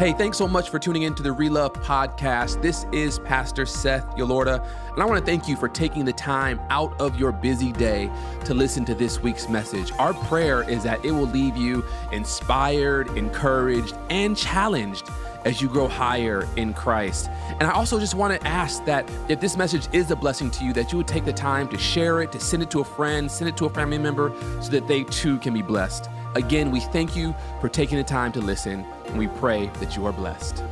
Hey, thanks so much for tuning in to the Relove podcast. This is Pastor Seth Yolorda, and I want to thank you for taking the time out of your busy day to listen to this week's message. Our prayer is that it will leave you inspired, encouraged, and challenged as you grow higher in Christ. And I also just want to ask that if this message is a blessing to you, that you would take the time to share it, to send it to a friend, send it to a family member, so that they too can be blessed. Again, we thank you for taking the time to listen, and we pray that you are blessed.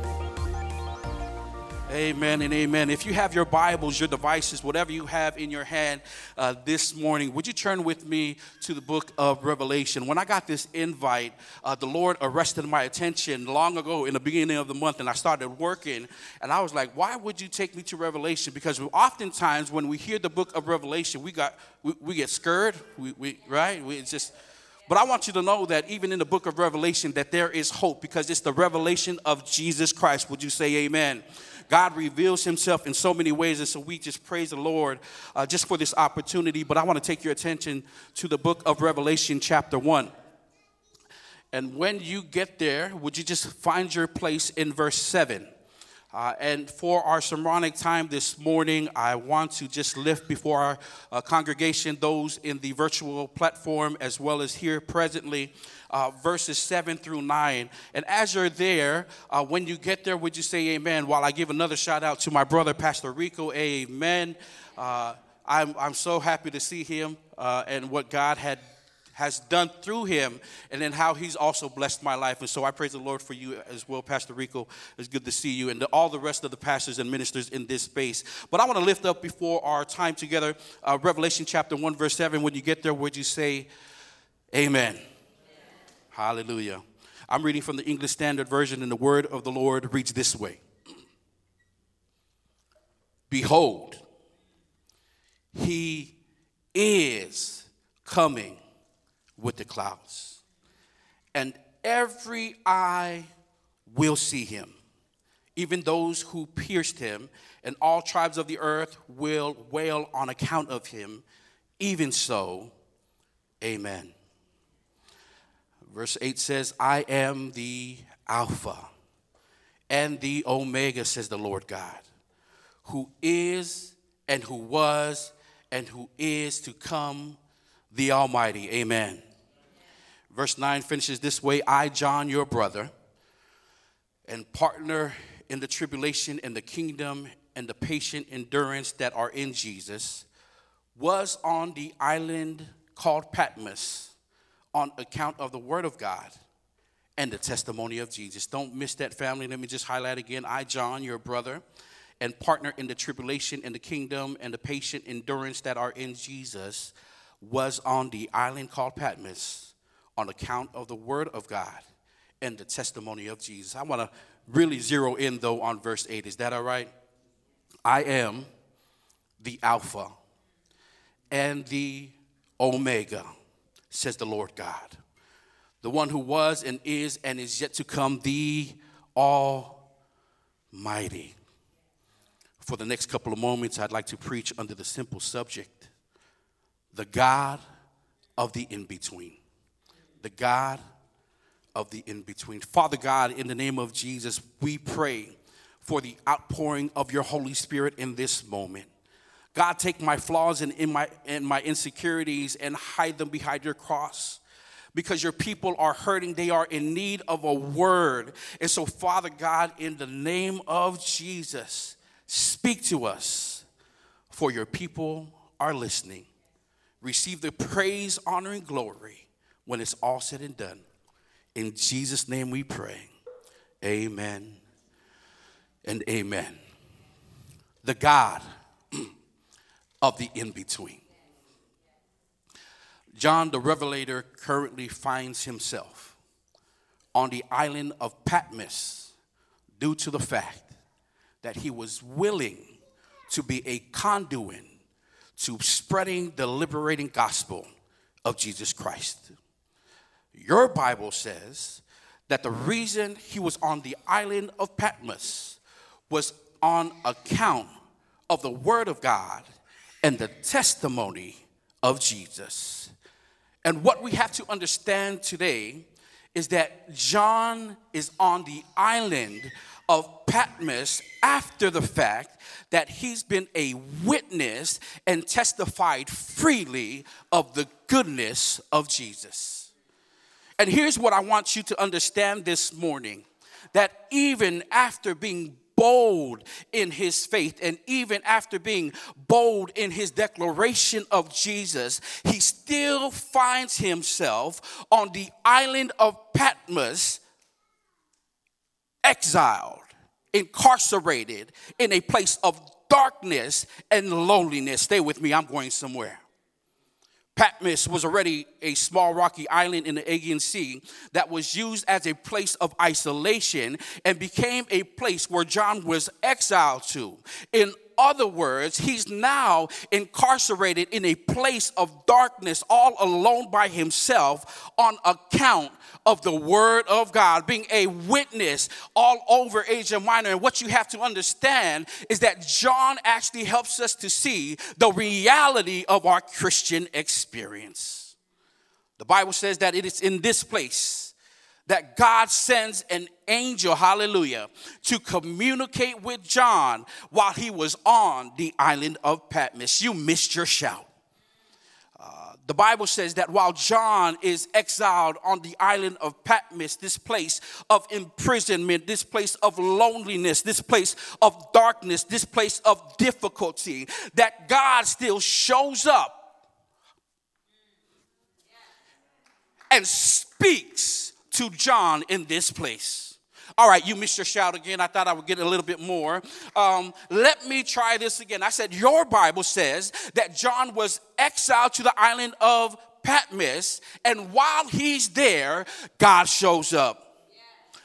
Amen and amen. If you have your Bibles, your devices, whatever you have in your hand uh, this morning, would you turn with me to the book of Revelation? When I got this invite, uh, the Lord arrested my attention long ago in the beginning of the month, and I started working. And I was like, "Why would you take me to Revelation?" Because oftentimes when we hear the book of Revelation, we got we, we get scared, we, we right? We just but I want you to know that even in the book of Revelation, that there is hope because it's the revelation of Jesus Christ. Would you say amen? God reveals himself in so many ways, and so we just praise the Lord uh, just for this opportunity. But I want to take your attention to the book of Revelation, chapter 1. And when you get there, would you just find your place in verse 7? Uh, and for our sermonic time this morning, I want to just lift before our uh, congregation those in the virtual platform as well as here presently, uh, verses 7 through 9. And as you're there, uh, when you get there, would you say amen? While I give another shout out to my brother, Pastor Rico, amen. Uh, I'm, I'm so happy to see him uh, and what God had has done through him, and then how he's also blessed my life. And so I praise the Lord for you as well, Pastor Rico. It's good to see you, and all the rest of the pastors and ministers in this space. But I want to lift up before our time together uh, Revelation chapter 1, verse 7. When you get there, would you say, Amen? Amen. Hallelujah. I'm reading from the English Standard Version, and the word of the Lord reads this way Behold, he is coming with the clouds. And every eye will see him, even those who pierced him, and all tribes of the earth will wail on account of him. Even so, amen. Verse 8 says, I am the Alpha and the Omega, says the Lord God, who is and who was and who is to come, the Almighty. Amen. Verse 9 finishes this way I, John, your brother, and partner in the tribulation and the kingdom and the patient endurance that are in Jesus, was on the island called Patmos on account of the word of God and the testimony of Jesus. Don't miss that, family. Let me just highlight again I, John, your brother, and partner in the tribulation and the kingdom and the patient endurance that are in Jesus, was on the island called Patmos on account of the word of God and the testimony of Jesus. I want to really zero in though on verse 8. Is that all right? I am the Alpha and the Omega, says the Lord God, the one who was and is and is yet to come, the Almighty. For the next couple of moments, I'd like to preach under the simple subject the God of the in between the God of the in between. Father God, in the name of Jesus, we pray for the outpouring of your Holy Spirit in this moment. God, take my flaws and in my and my insecurities and hide them behind your cross. Because your people are hurting, they are in need of a word. And so, Father God, in the name of Jesus, speak to us, for your people are listening. Receive the praise, honor, and glory when it's all said and done. In Jesus' name we pray. Amen and amen. The God of the in between. John the Revelator currently finds himself on the island of Patmos due to the fact that he was willing to be a conduit to spreading the liberating gospel of Jesus Christ. Your Bible says that the reason he was on the island of Patmos was on account of the Word of God and the testimony of Jesus. And what we have to understand today is that John is on the island of Patmos after the fact that he's been a witness and testified freely of the goodness of Jesus. And here's what I want you to understand this morning that even after being bold in his faith, and even after being bold in his declaration of Jesus, he still finds himself on the island of Patmos, exiled, incarcerated in a place of darkness and loneliness. Stay with me, I'm going somewhere. Patmos was already a small rocky island in the Aegean Sea that was used as a place of isolation and became a place where John was exiled to. In other words, he's now incarcerated in a place of darkness, all alone by himself, on account of the Word of God, being a witness all over Asia Minor. And what you have to understand is that John actually helps us to see the reality of our Christian experience. The Bible says that it is in this place that God sends an angel, hallelujah, to communicate with John while he was on the island of Patmos. You missed your shout. Uh, the Bible says that while John is exiled on the island of Patmos, this place of imprisonment, this place of loneliness, this place of darkness, this place of difficulty, that God still shows up and speaks to John in this place. All right, you missed your shout again. I thought I would get a little bit more. Um, let me try this again. I said, Your Bible says that John was exiled to the island of Patmos, and while he's there, God shows up.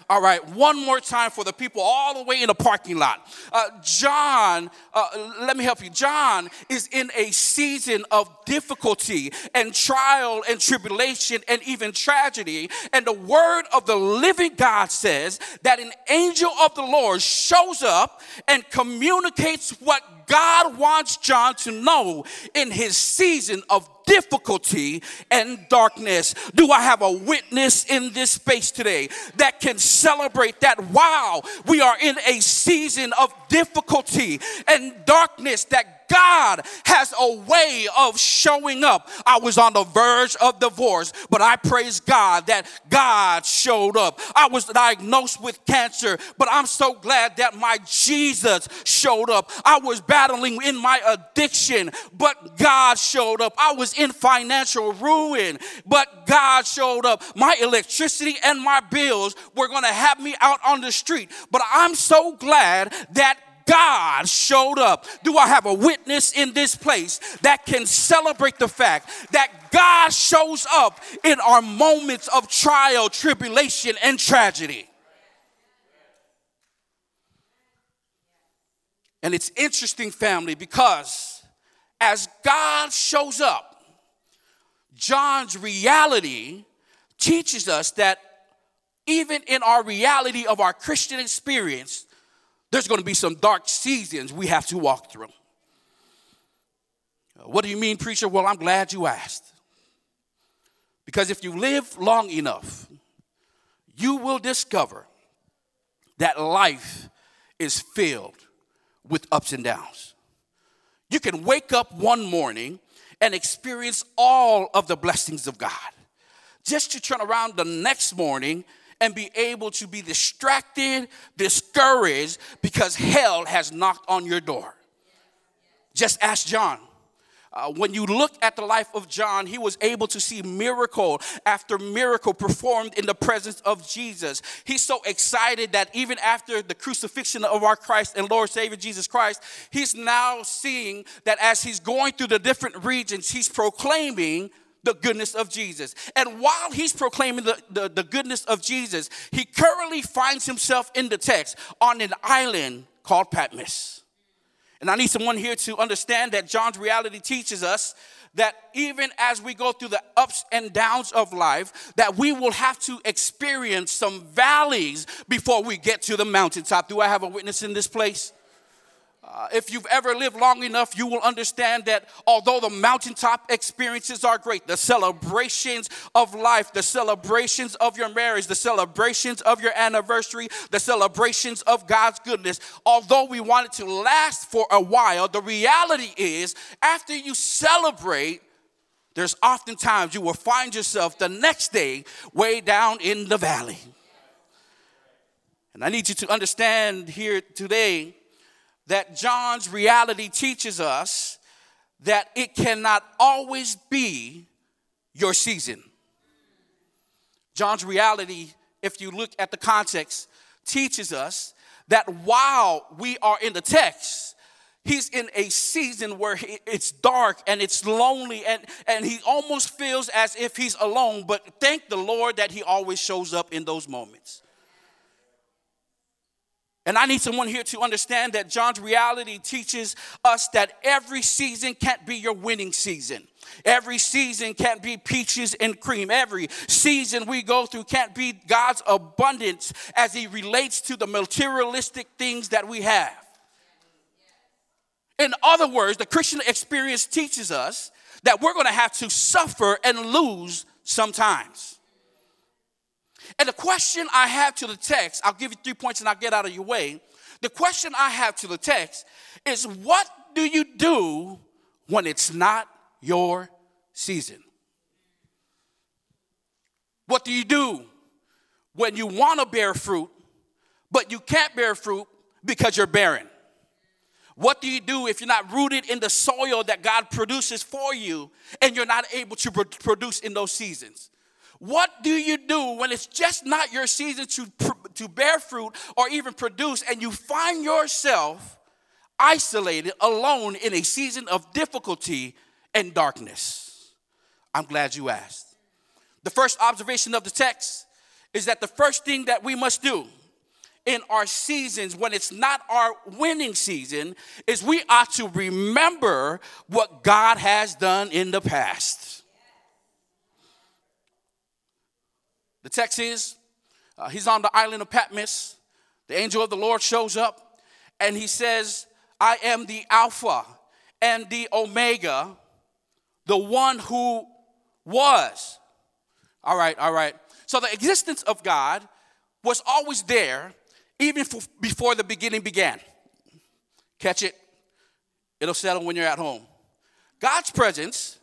All right, one more time for the people all the way in the parking lot. Uh, John, uh, let me help you. John is in a season of difficulty and trial and tribulation and even tragedy. And the word of the living God says that an angel of the Lord shows up and communicates what God wants John to know in his season of difficulty and darkness. Do I have a witness in this space today that can celebrate that? Wow, we are in a season of difficulty and darkness that God has a way of showing up. I was on the verge of divorce, but I praise God that God showed up. I was diagnosed with cancer, but I'm so glad that my Jesus showed up. I was battling in my addiction, but God showed up. I was in financial ruin, but God showed up. My electricity and my bills were going to have me out on the street, but I'm so glad that God showed up. Do I have a witness in this place that can celebrate the fact that God shows up in our moments of trial, tribulation, and tragedy? And it's interesting, family, because as God shows up, John's reality teaches us that even in our reality of our Christian experience, there's going to be some dark seasons we have to walk through. Uh, what do you mean, preacher? Well, I'm glad you asked. Because if you live long enough, you will discover that life is filled with ups and downs. You can wake up one morning and experience all of the blessings of God, just to turn around the next morning and be able to be distracted, discouraged because hell has knocked on your door. Just ask John. Uh, when you look at the life of John, he was able to see miracle after miracle performed in the presence of Jesus. He's so excited that even after the crucifixion of our Christ and Lord Savior Jesus Christ, he's now seeing that as he's going through the different regions, he's proclaiming the goodness of Jesus. And while he's proclaiming the, the, the, goodness of Jesus, he currently finds himself in the text on an island called Patmos. And I need someone here to understand that John's reality teaches us that even as we go through the ups and downs of life, that we will have to experience some valleys before we get to the mountaintop. Do I have a witness in this place? Uh, if you've ever lived long enough, you will understand that although the mountaintop experiences are great, the celebrations of life, the celebrations of your marriage, the celebrations of your anniversary, the celebrations of God's goodness, although we want it to last for a while, the reality is after you celebrate, there's oftentimes you will find yourself the next day way down in the valley. And I need you to understand here today that John's reality teaches us that it cannot always be your season. John's reality, if you look at the context, teaches us that while we are in the text, he's in a season where it's dark and it's lonely and, and he almost feels as if he's alone. But thank the Lord that he always shows up in those moments. And I need someone here to understand that John's reality teaches us that every season can't be your winning season. Every season can't be peaches and cream. Every season we go through can't be God's abundance as He relates to the materialistic things that we have. In other words, the Christian experience teaches us that we're going to have to suffer and lose sometimes. And the question I have to the text, I'll give you three points and I'll get out of your way. The question I have to the text is what do you do when it's not your season? What do you do when you want to bear fruit, but you can't bear fruit because you're barren? What do you do if you're not rooted in the soil that God produces for you and you're not able to produce in those seasons? What do you do when it's just not your season to, to bear fruit or even produce, and you find yourself isolated, alone in a season of difficulty and darkness? I'm glad you asked. The first observation of the text is that the first thing that we must do in our seasons when it's not our winning season is we ought to remember what God has done in the past. The text is uh, he's on the island of Patmos. The angel of the Lord shows up and he says, I am the Alpha and the Omega, the one who was. All right, all right. So the existence of God was always there even before the beginning began. Catch it? It'll settle when you're at home. God's presence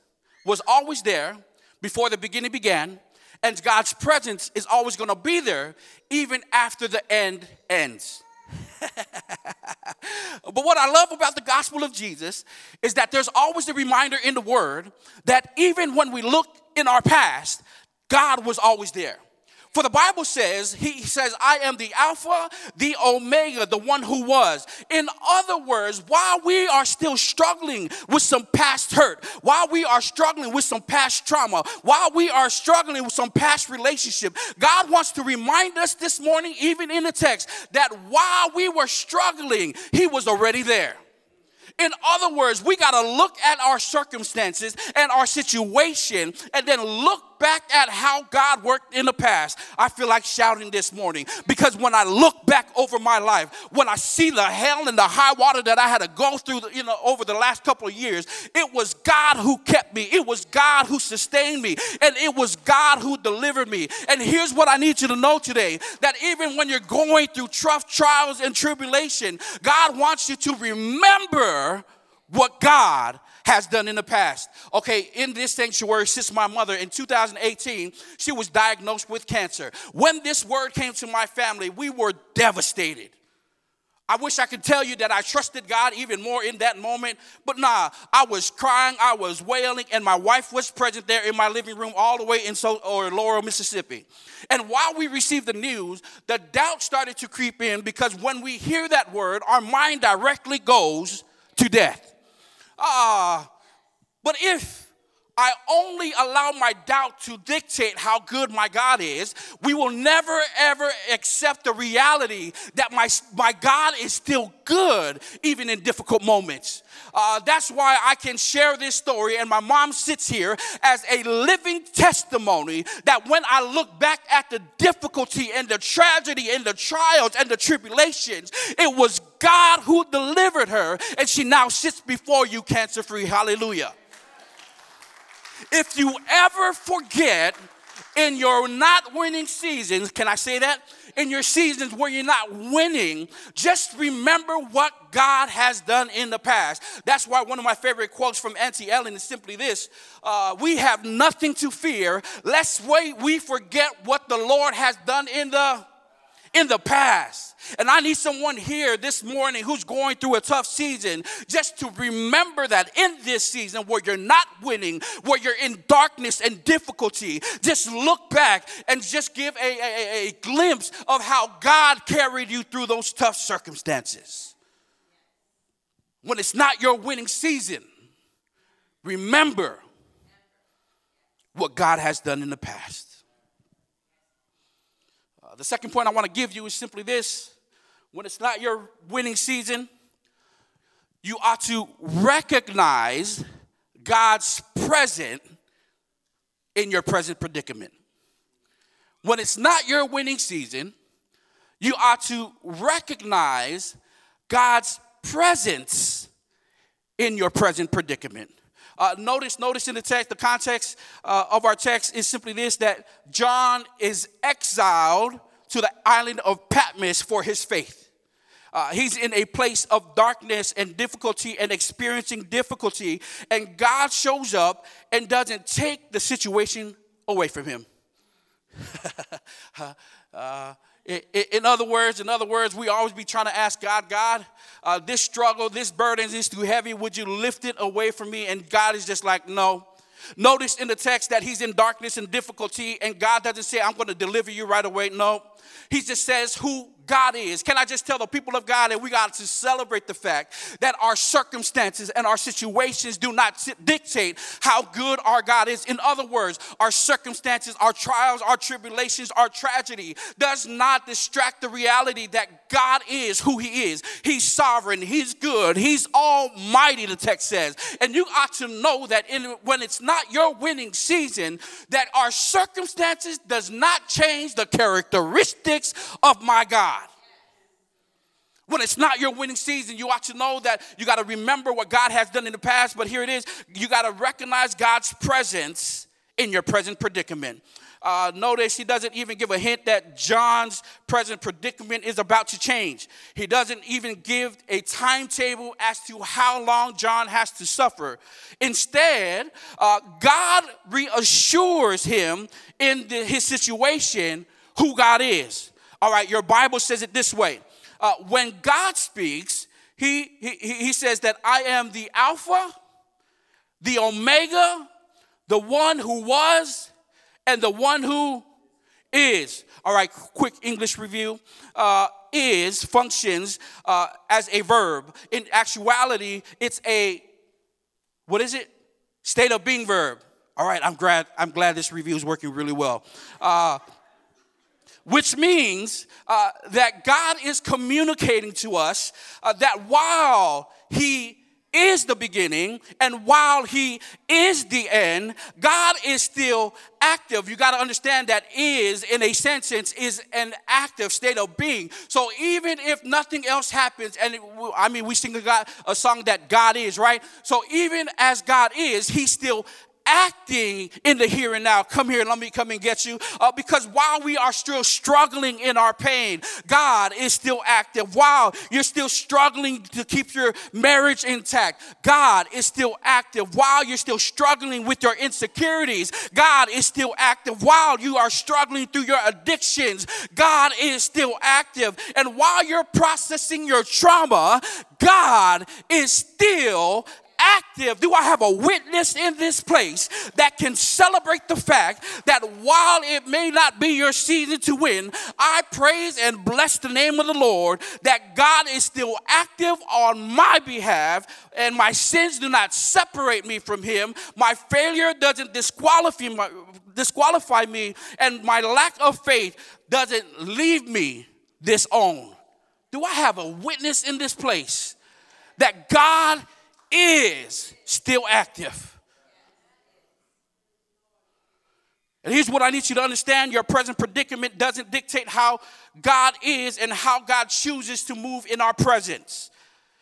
was always there before the beginning began, and God's presence is always going to be there even after the end ends. but what I love about the gospel of Jesus is that there's always a reminder in the word that even when we look in our past, God was always there. For the Bible says, He says, I am the Alpha, the Omega, the one who was. In other words, while we are still struggling with some past hurt, while we are struggling with some past trauma, while we are struggling with some past relationship, God wants to remind us this morning, even in the text, that while we were struggling, He was already there. In other words, we got to look at our circumstances and our situation and then look back at how God worked in the past, I feel like shouting this morning because when I look back over my life, when I see the hell and the high water that I had to go through, you know, over the last couple of years, it was God who kept me. It was God who sustained me, and it was God who delivered me. And here's what I need you to know today: that even when you're going through tough trials and tribulation, God wants you to remember what God has done in the past. Okay, in this sanctuary sits my mother. In 2018, she was diagnosed with cancer. When this word came to my family, we were devastated. I wish I could tell you that I trusted God even more in that moment, but nah, I was crying, I was wailing, and my wife was present there in my living room all the way in so or Laurel, Mississippi. And while we received the news, the doubt started to creep in because when we hear that word, our mind directly goes to death. Ah, but if I only allow my doubt to dictate how good my God is, we will never ever accept the reality that my, my God is still good even in difficult moments. Uh, that's why I can share this story, and my mom sits here as a living testimony that when I look back at the difficulty and the tragedy and the trials and the tribulations, it was God who delivered her, and she now sits before you cancer free. Hallelujah. If you ever forget in your not winning seasons, can I say that? In your seasons where you're not winning, just remember what God has done in the past. That's why one of my favorite quotes from Auntie Ellen is simply this uh, We have nothing to fear, lest we forget what the Lord has done in the in the past. And I need someone here this morning who's going through a tough season just to remember that in this season where you're not winning, where you're in darkness and difficulty, just look back and just give a, a, a glimpse of how God carried you through those tough circumstances. When it's not your winning season, remember what God has done in the past. Uh, the second point I want to give you is simply this when it's not your winning season, you ought to recognize God's present in your present predicament. When it's not your winning season, you ought to recognize God's presence in your present predicament. Uh, notice, notice in the text, the context uh, of our text is simply this: that John is exiled to the island of Patmos for his faith. Uh, he's in a place of darkness and difficulty and experiencing difficulty, and God shows up and doesn't take the situation away from him. in other words, in other words, we always be trying to ask God, God, uh, this struggle, this burden is too heavy. Would you lift it away from me? And God is just like, no. Notice in the text that he's in darkness and difficulty, and God doesn't say, I'm going to deliver you right away. No. He just says who God is. Can I just tell the people of God that we got to celebrate the fact that our circumstances and our situations do not dictate how good our God is? In other words, our circumstances, our trials, our tribulations, our tragedy does not distract the reality that God is who He is. He's sovereign, He's good, He's almighty, the text says. And you ought to know that in, when it's not your winning season, that our circumstances does not change the characteristics of my God. When it's not your winning season, you ought to know that you got to remember what God has done in the past, but here it is. You got to recognize God's presence in your present predicament. Uh, notice he doesn't even give a hint that John's present predicament is about to change. He doesn't even give a timetable as to how long John has to suffer. Instead, uh, God reassures him in the, his situation who God is. All right, your Bible says it this way uh, when God speaks, he, he, he says that I am the Alpha, the Omega, the one who was, and the one who is. All right, quick English review. Uh, is functions uh, as a verb. In actuality, it's a, what is it? State of being verb. All right, I'm glad, I'm glad this review is working really well. Uh, which means uh, that God is communicating to us uh, that while He is the beginning and while He is the end, God is still active. You got to understand that is, in a sentence, is an active state of being. So even if nothing else happens, and it, I mean, we sing a, God, a song that God is, right? So even as God is, He's still acting in the here and now. Come here, let me come and get you. Uh, because while we are still struggling in our pain, God is still active. While you're still struggling to keep your marriage intact, God is still active. While you're still struggling with your insecurities, God is still active. While you are struggling through your addictions, God is still active. And while you're processing your trauma, God is still active? Do I have a witness in this place that can celebrate the fact that while it may not be your season to win, I praise and bless the name of the Lord that God is still active on my behalf and my sins do not separate me from Him. My failure doesn't disqualify, my, disqualify me, and my lack of faith doesn't leave me disowned. Do I have a witness in this place that God is still active? And here's what I need you to understand your present predicament doesn't dictate how God is and how God chooses to move in our presence.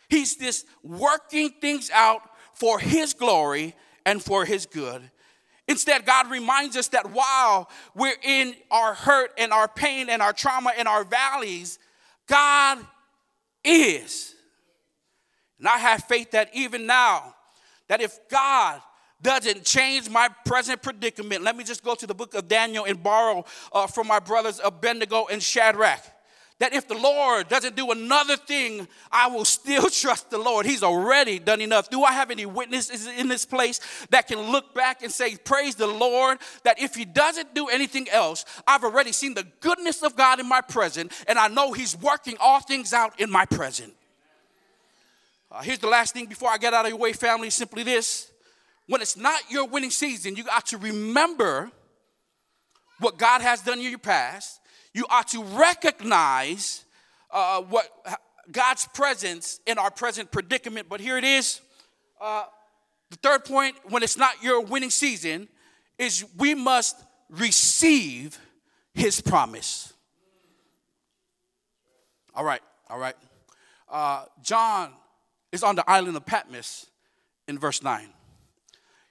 He's just working things out for His glory and for His good. Instead, God reminds us that while we're in our hurt and our pain and our trauma and our valleys, God is. And I have faith that even now, that if God doesn't change my present predicament, let me just go to the book of Daniel and borrow uh, from my brothers Abednego and Shadrach that if the Lord doesn't do another thing, I will still trust the Lord. He's already done enough. Do I have any witnesses in this place that can look back and say, Praise the Lord, that if He doesn't do anything else, I've already seen the goodness of God in my present, and I know He's working all things out in my present. Uh, here's the last thing before I get out of your way, family simply this. When it's not your winning season, you got to remember what God has done in your past you are to recognize uh, what God's presence in our present predicament. But here it is. Uh, the third point, when it's not your winning season, is we must receive His promise. All right, all right. Uh, John is on the island of Patmos in verse 9.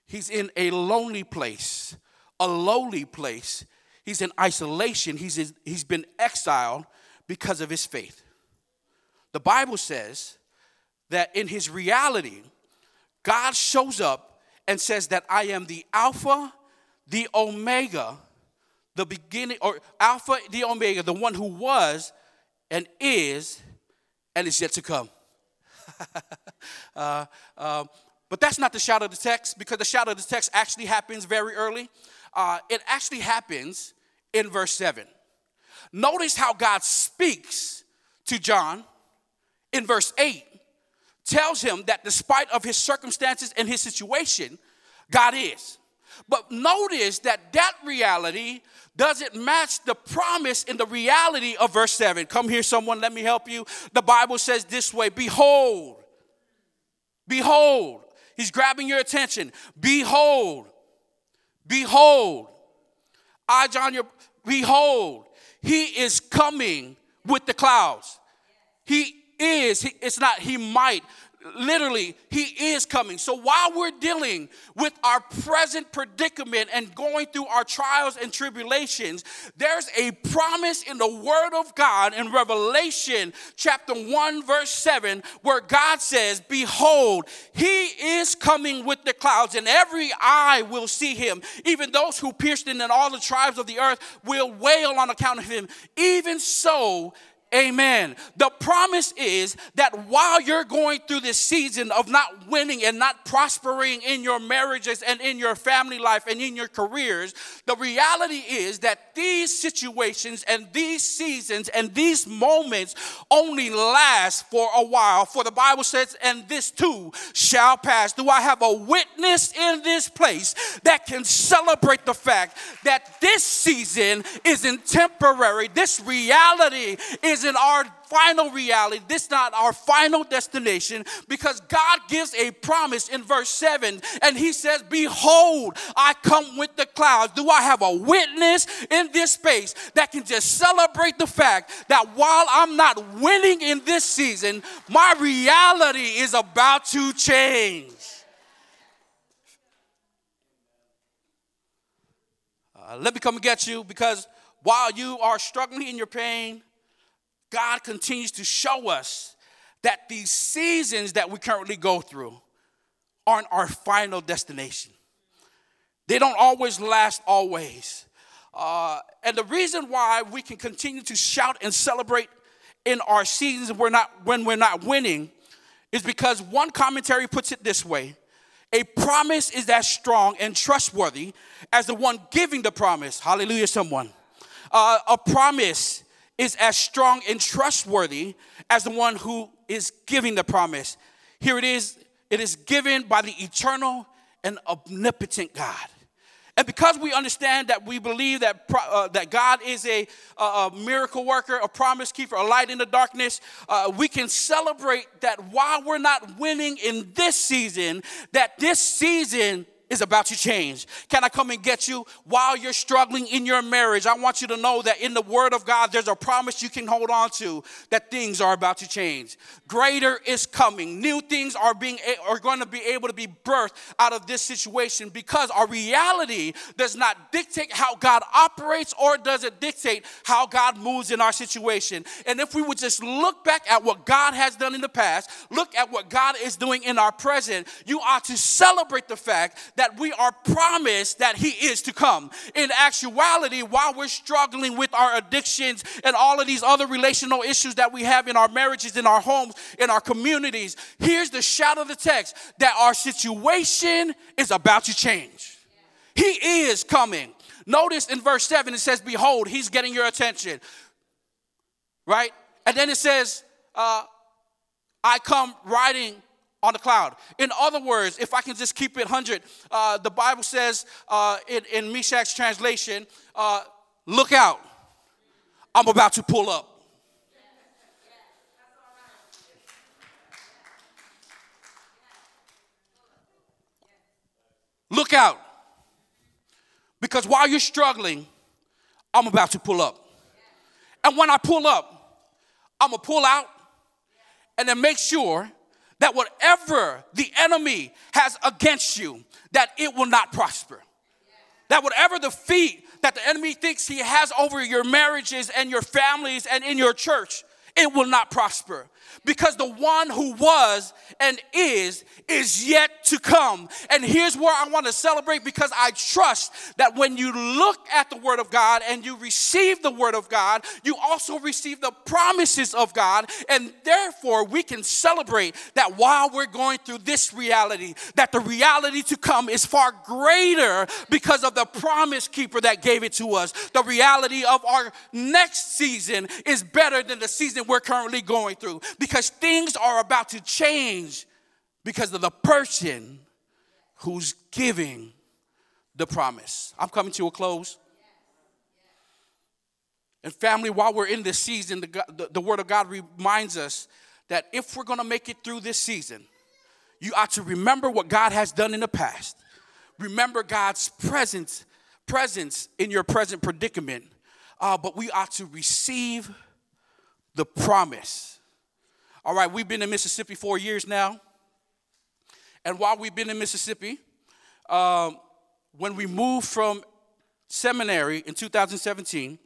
He's in a lonely place, a lowly place He's in isolation. He's, he's been exiled because of his faith. The Bible says that in his reality, God shows up and says that I am the Alpha, the Omega, the beginning, or Alpha, the Omega, the one who was and is and is yet to come. uh, uh, but that's not the shout of the text because the shout of the text actually happens very early uh, it actually happens in verse 7. Notice how God speaks to John in verse 8 tells him that despite of his circumstances and his situation god is but notice that that reality doesn't match the promise in the reality of verse 7 come here someone let me help you. The bible says this way behold behold he's grabbing your attention. Behold Behold, I, John, your, behold, he is coming with the clouds. He is, he, it's not he might, literally, he is coming. So while we're dealing with our present predicament and going through our trials and tribulations, there's a promise in the Word of God in Revelation chapter 1, verse 7, where God says, Behold, he is coming with the clouds, and every eye will see him. Even those who pierced him and all the tribes of the earth will wail on account of him. Even so, Amen. The promise is that while you're going through this season of not winning and not prospering in your marriages and in your family life and in your careers, the reality is that these situations and these seasons and these moments only last for a while. For the Bible says, and this too shall pass. Do I have a witness in this place that can celebrate the fact that this season isn't temporary? This reality is isn't our final reality. This is not our final destination because God gives a promise in verse 7 and he says, Behold, I come with the clouds. Do I have a witness in this space that can just celebrate the fact that while I'm not winning in this season, my reality is about to change? Uh, let me come and get you because while you are struggling in your pain, God continues to show us that these seasons that we currently go through aren't our final destination. They don't always last always. Uh, and the reason why we can continue to shout and celebrate in our seasons we're not, when we're not winning is because one commentary puts it this way a promise is as strong and trustworthy as the one giving the promise. Hallelujah, someone. Uh, a promise is as strong and trustworthy as the one who is giving the promise. Here it is it is given by the eternal and omnipotent God. And because we understand that we believe that, uh, that God is a, a, miracle worker, a promise keeper, a light in the darkness, uh, we can celebrate that while we're not winning in this season, that this season is about to change. Can I come and get you while you're struggling in your marriage? I want you to know that in the Word of God, there's a promise you can hold on to that things are about to change. Greater is coming. New things are being are going to be able to be birthed out of this situation because our reality does not dictate how God operates or does it dictate how God moves in our situation. And if we would just look back at what God has done in the past, look at what God is doing in our present, you ought to celebrate the fact that we are promised that He is to come. In actuality, while we're struggling with our addictions and all of these other relational issues that we have in our marriages, in our homes, in our communities, here's the shout of the text that our situation is about to change. He is coming. Notice in verse 7 it says, Behold, He's getting your attention. Right? And then it says, uh, I come riding on the cloud. In other words, if I can just keep it 100, uh, the Bible says uh, in, in Message translation, uh, look out, I'm about to pull up. Look out. Because while you're struggling, I'm about to pull up. And when I pull up, I'm to pull out and then make sure that whatever the enemy has against you, that it will not prosper. That whatever the feat that the enemy thinks he has over your marriages and your families and in your church, it will not prosper because the one who was and is is yet to come. And here's where I want to celebrate because I trust that when you look at the Word of God and you receive the Word of God, you also receive the promises of God. And therefore, we can celebrate that while we're going through this reality, that the reality to come is far greater because of the promise keeper that gave it to us. The reality of our next season is better than the season we're currently going through because things are about to change because of the person who's giving the promise. I'm coming to a close. And family, while we're in this season, the, the, the Word of God reminds us that if we're going to make it through this season, you ought to remember what God has done in the past. Remember God's presence, presence in your present predicament. Uh, but we ought to receive the promise all right, we've been in Mississippi four years now. And while we've been in Mississippi, um, when we moved from seminary in 2017,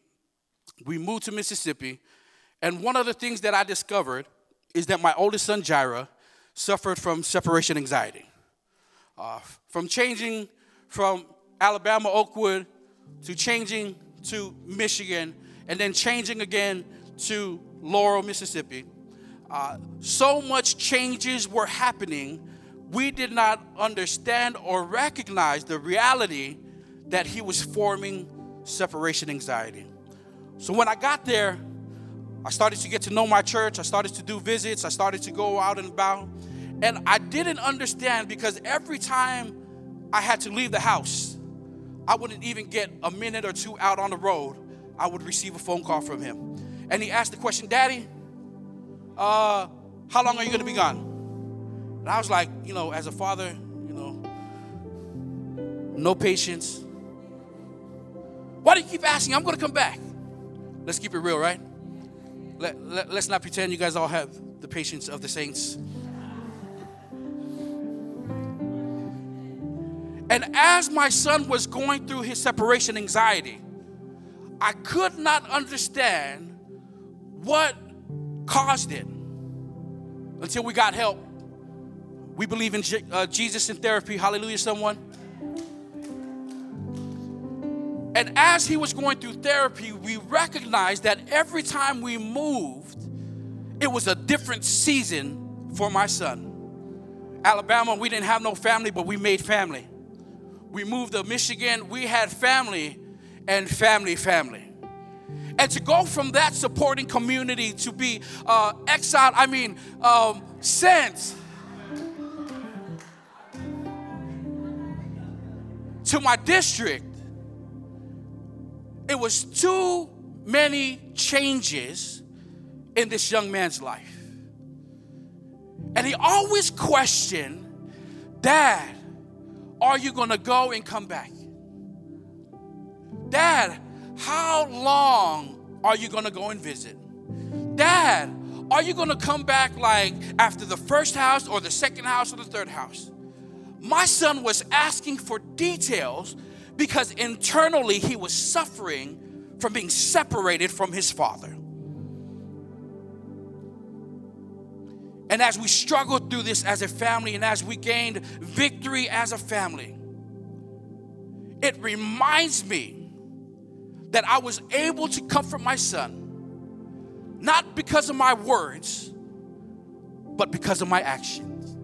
we moved to Mississippi. And one of the things that I discovered is that my oldest son, Jaira, suffered from separation anxiety. Uh, from changing from Alabama, Oakwood, to changing to Michigan, and then changing again to Laurel, Mississippi uh, so much changes were happening, we did not understand or recognize the reality that he was forming separation anxiety. So when I got there, I started to get to know my church. I started to do visits. I started to go out and about. And I didn't understand because every time I had to leave the house, I wouldn't even get a minute or two out on the road. I would receive a phone call from him. And he asked the question, Daddy, uh, how long are you going to be gone? And I was like, you know, as a father, you know, no patience. Why do you keep asking? I'm going to come back. Let's keep it real, right? Let, let, let's not pretend you guys all have the patience of the saints. And as my son was going through his separation anxiety, I could not understand what caused it until we got help. We believe in J- uh, Jesus in therapy. Hallelujah, someone. And as he was going through therapy, we recognized that every time we moved, it was a different season for my son. Alabama, we didn't have no family, but we made family. We moved to Michigan, we had family and family, family. And to go from that supporting community to be uh, exiled, I mean, um, sent to my district, it was too many changes in this young man's life. And he always questioned, Dad, are you gonna go and come back? Dad, how long are you gonna go and visit? Dad, are you gonna come back like after the first house or the second house or the third house? My son was asking for details because internally he was suffering from being separated from his father. And as we struggled through this as a family and as we gained victory as a family, it reminds me that I was able to comfort my son, not because of my words, but because of my actions.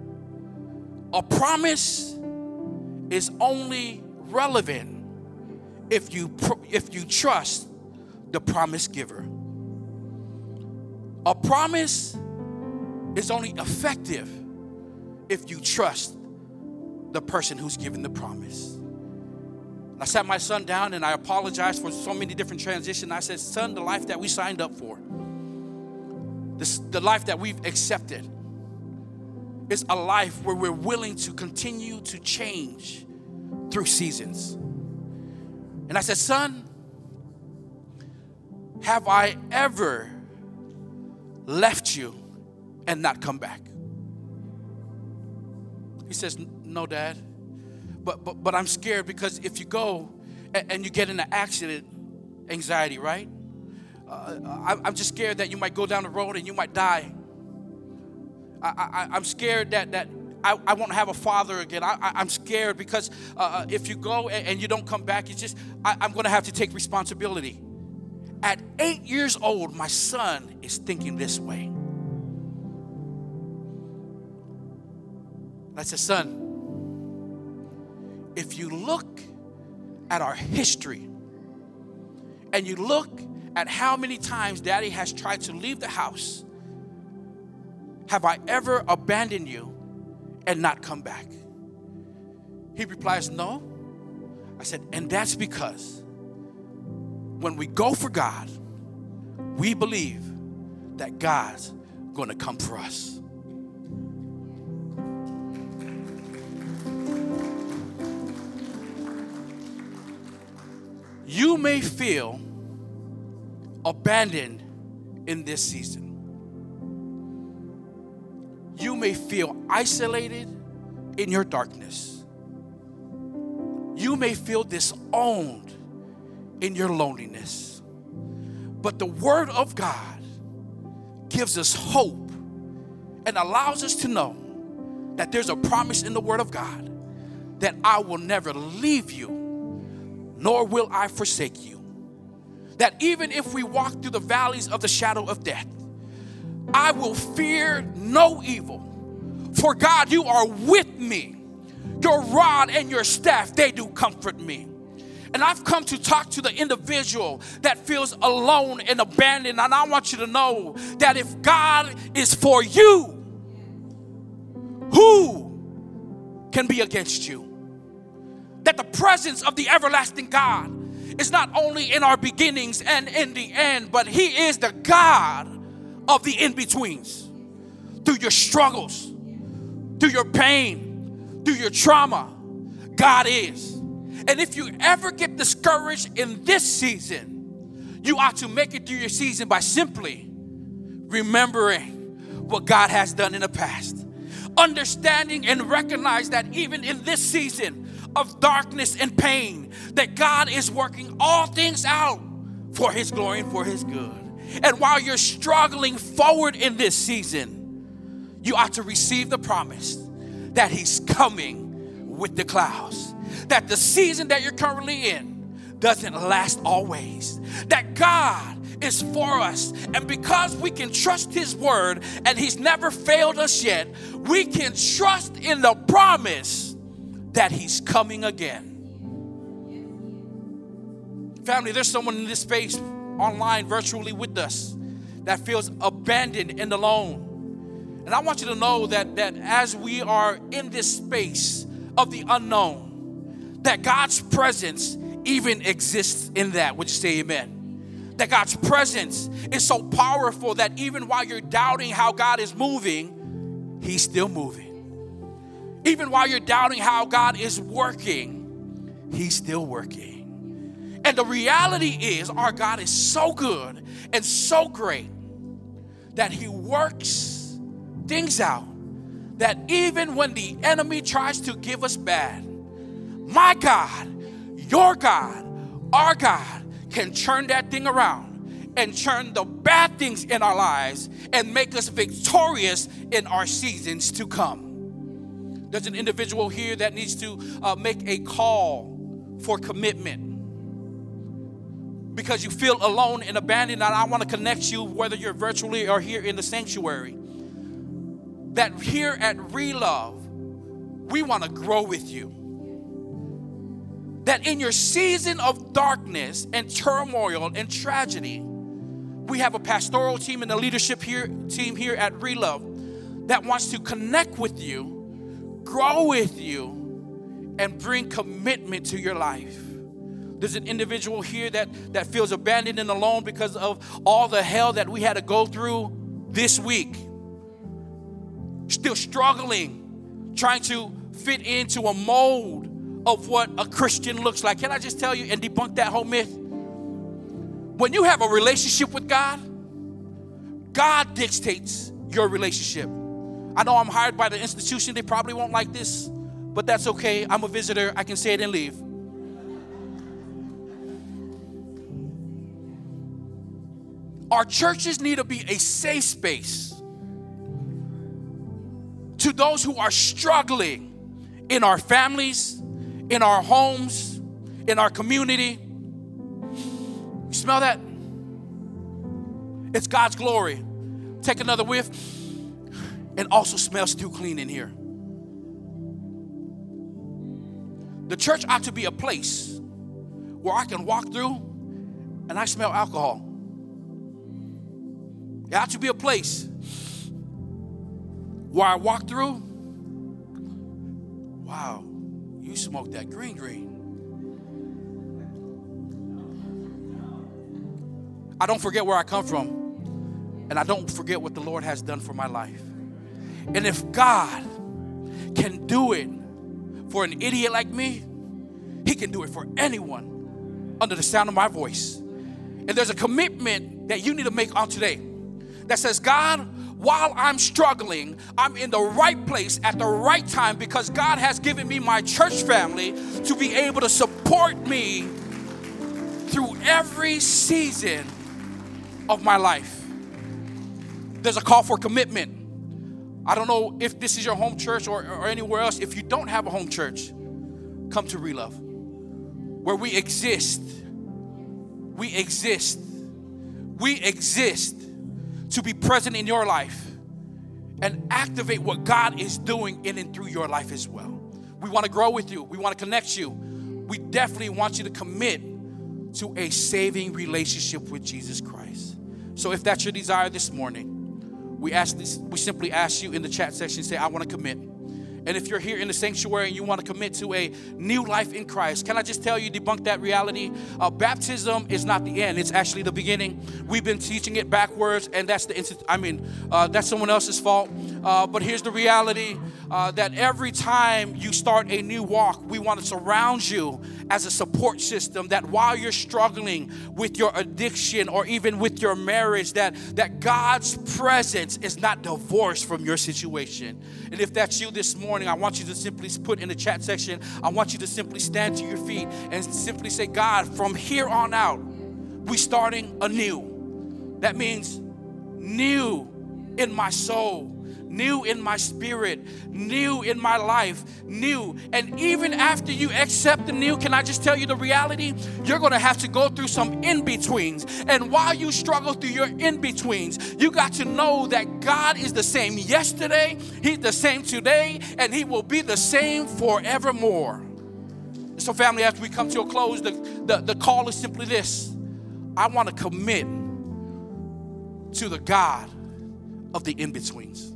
A promise is only relevant if you, if you trust the promise giver. A promise is only effective if you trust the person who's given the promise. I sat my son down and I apologized for so many different transitions. I said, Son, the life that we signed up for, this, the life that we've accepted, is a life where we're willing to continue to change through seasons. And I said, Son, have I ever left you and not come back? He says, No, Dad. But, but, but I'm scared because if you go and, and you get in an accident, anxiety, right? Uh, I, I'm just scared that you might go down the road and you might die. I, I, am scared that, that I, I won't have a father again. I, I, am scared because uh, uh, if you go and, and, you don't come back, it's just, I, I'm going to have to take responsibility. At eight years old, my son is thinking this way. I said, Son, if you look at our history and you look at how many times daddy has tried to leave the house, have I ever abandoned you and not come back? He replies, No. I said, And that's because when we go for God, we believe that God's gonna come for us. You may feel abandoned in this season. You may feel isolated in your darkness. You may feel disowned in your loneliness. But the Word of God gives us hope and allows us to know that there's a promise in the Word of God that I will never leave you nor will I forsake you. That even if we walk through the valleys of the shadow of death, I will fear no evil. For God, you are with me. Your rod and your staff, they do comfort me. And I've come to talk to the individual that feels alone and abandoned. And I want you to know that if God is for you, who can be against you? That the presence of the everlasting God is not only in our beginnings and in the end, but He is the God of the in betweens. Through your struggles, through your pain, through your trauma, God is. And if you ever get discouraged in this season, you ought to make it through your season by simply remembering what God has done in the past. Understanding and recognize that even in this season, of darkness and pain, that God is working all things out for His glory and for His good. And while you're struggling forward in this season, you ought to receive the promise that He's coming with the clouds. That the season that you're currently in doesn't last always. That God is for us. And because we can trust His word and He's never failed us yet, we can trust in the promise that He's coming again. Family, there's someone in this space online, virtually with us, that feels abandoned and alone. And I want you to know that, that as we are in this space of the unknown, that God's presence even exists in that. Would you say amen? That God's presence is so powerful that even while you're doubting how God is moving, He's still moving. Even while you're doubting how God is working, He's still working. And the reality is, our God is so good and so great that He works things out that even when the enemy tries to give us bad, my God your God, our God, can turn that thing around and turn the bad things in our lives and make us victorious in our seasons to come. There's an individual here that needs to uh, make a call for commitment because you feel alone and abandoned, and I want to connect you, whether you're virtually or here in the sanctuary. That here at Relove, we want to grow with you that in your season of darkness and turmoil and tragedy, we have a pastoral team and a leadership here, team here at Relove that wants to connect with you, grow with you, and bring commitment to your life. There's an individual here that, that feels abandoned and alone because of all the hell that we had to go through this week. Still struggling, trying to fit into a mold of what a Christian looks like. Can I just tell you and debunk that whole myth? When you have a relationship with God, God dictates your relationship. I know I'm hired by the institution, they probably won't like this, but that's okay. I'm a visitor, I can say it and leave. Our churches need to be a safe space to those who are struggling in our families, in our homes, in our community. You smell that? It's God's glory. Take another whiff. It also smells too clean in here. The church ought to be a place where I can walk through and I smell alcohol. It ought to be a place where I walk through. Wow, you smoke that green green. I don't forget where I come from, and I don't forget what the Lord has done for my life. And if God can do it for an idiot like me, He can do it for anyone under the sound of my voice. And there's a commitment that you need to make on today that says, God, while I'm struggling, I'm in the right place at the right time because God has given me my church family to be able to support me through every season of my life. There's a call for commitment. I don't know if this is your home church or, or anywhere else. If you don't have a home church, come to Relove, where we exist. We exist. We exist to be present in your life and activate what God is doing in and through your life as well. We want to grow with you, we want to connect you. We definitely want you to commit to a saving relationship with Jesus Christ. So if that's your desire this morning, we ask this, we simply ask you in the chat section, say, I want to commit. And if you're here in the sanctuary and you want to commit to a new life in Christ, can I just tell you, debunk that reality? Uh, baptism is not the end, it's actually the beginning. We've been teaching it backwards, and that's the, I mean, uh, that's someone else's fault. Uh, but here's the reality uh, that every time you start a new walk, we want to surround you as a support system that while you're struggling with your addiction or even with your marriage, that, that God's presence is not divorced from your situation. And if that's you this morning, I want you to simply put in the chat section, I want you to simply stand to your feet and simply say, God, from here on out, we starting anew. That means new in my soul new in my spirit, new in my life, new. And even after you accept the new, can I just tell you the reality? You're gonna have to go through some in betweens. And while you struggle through your in betweens, you got to know that God is the same yesterday, He's the same today, and He will be the same forevermore. So, family, after we come to a close, the, the, the call is simply this I wanna commit to the God of the in betweens.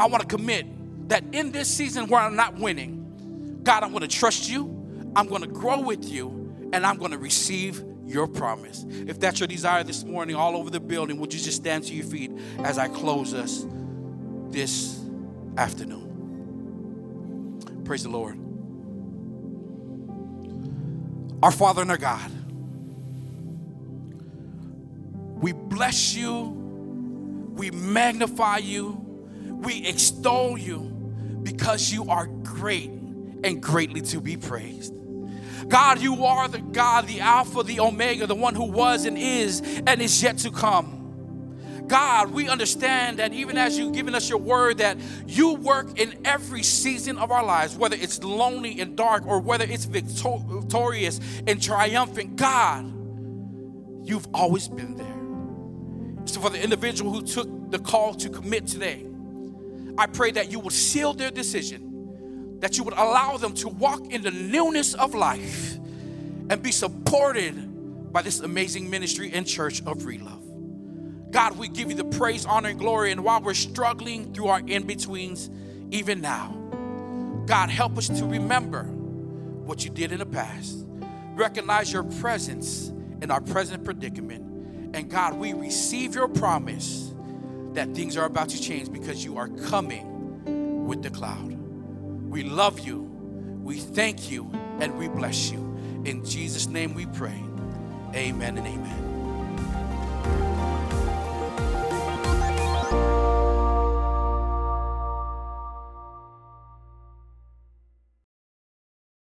I want to commit that in this season where I'm not winning, God, I'm going to trust you, I'm going to grow with you, and I'm going to receive your promise. If that's your desire this morning, all over the building, would you just stand to your feet as I close us this afternoon? Praise the Lord. Our Father and our God, we bless you, we magnify you, we extol you because you are great and greatly to be praised. God, you are the God, the Alpha, the Omega, the one who was and is and is yet to come. God, we understand that even as you've given us your word, that you work in every season of our lives, whether it's lonely and dark or whether it's victorious and triumphant. God, you've always been there. So, for the individual who took the call to commit today, I pray that you would seal their decision, that you would allow them to walk in the newness of life and be supported by this amazing ministry and church of Relove. God, we give you the praise, honor, and glory. And while we're struggling through our in betweens, even now, God, help us to remember what you did in the past, recognize your presence in our present predicament and God, we receive your promise that things are about to change because you are coming with the cloud. We love you, we thank you, and we bless you. In Jesus' name we pray. Amen and amen.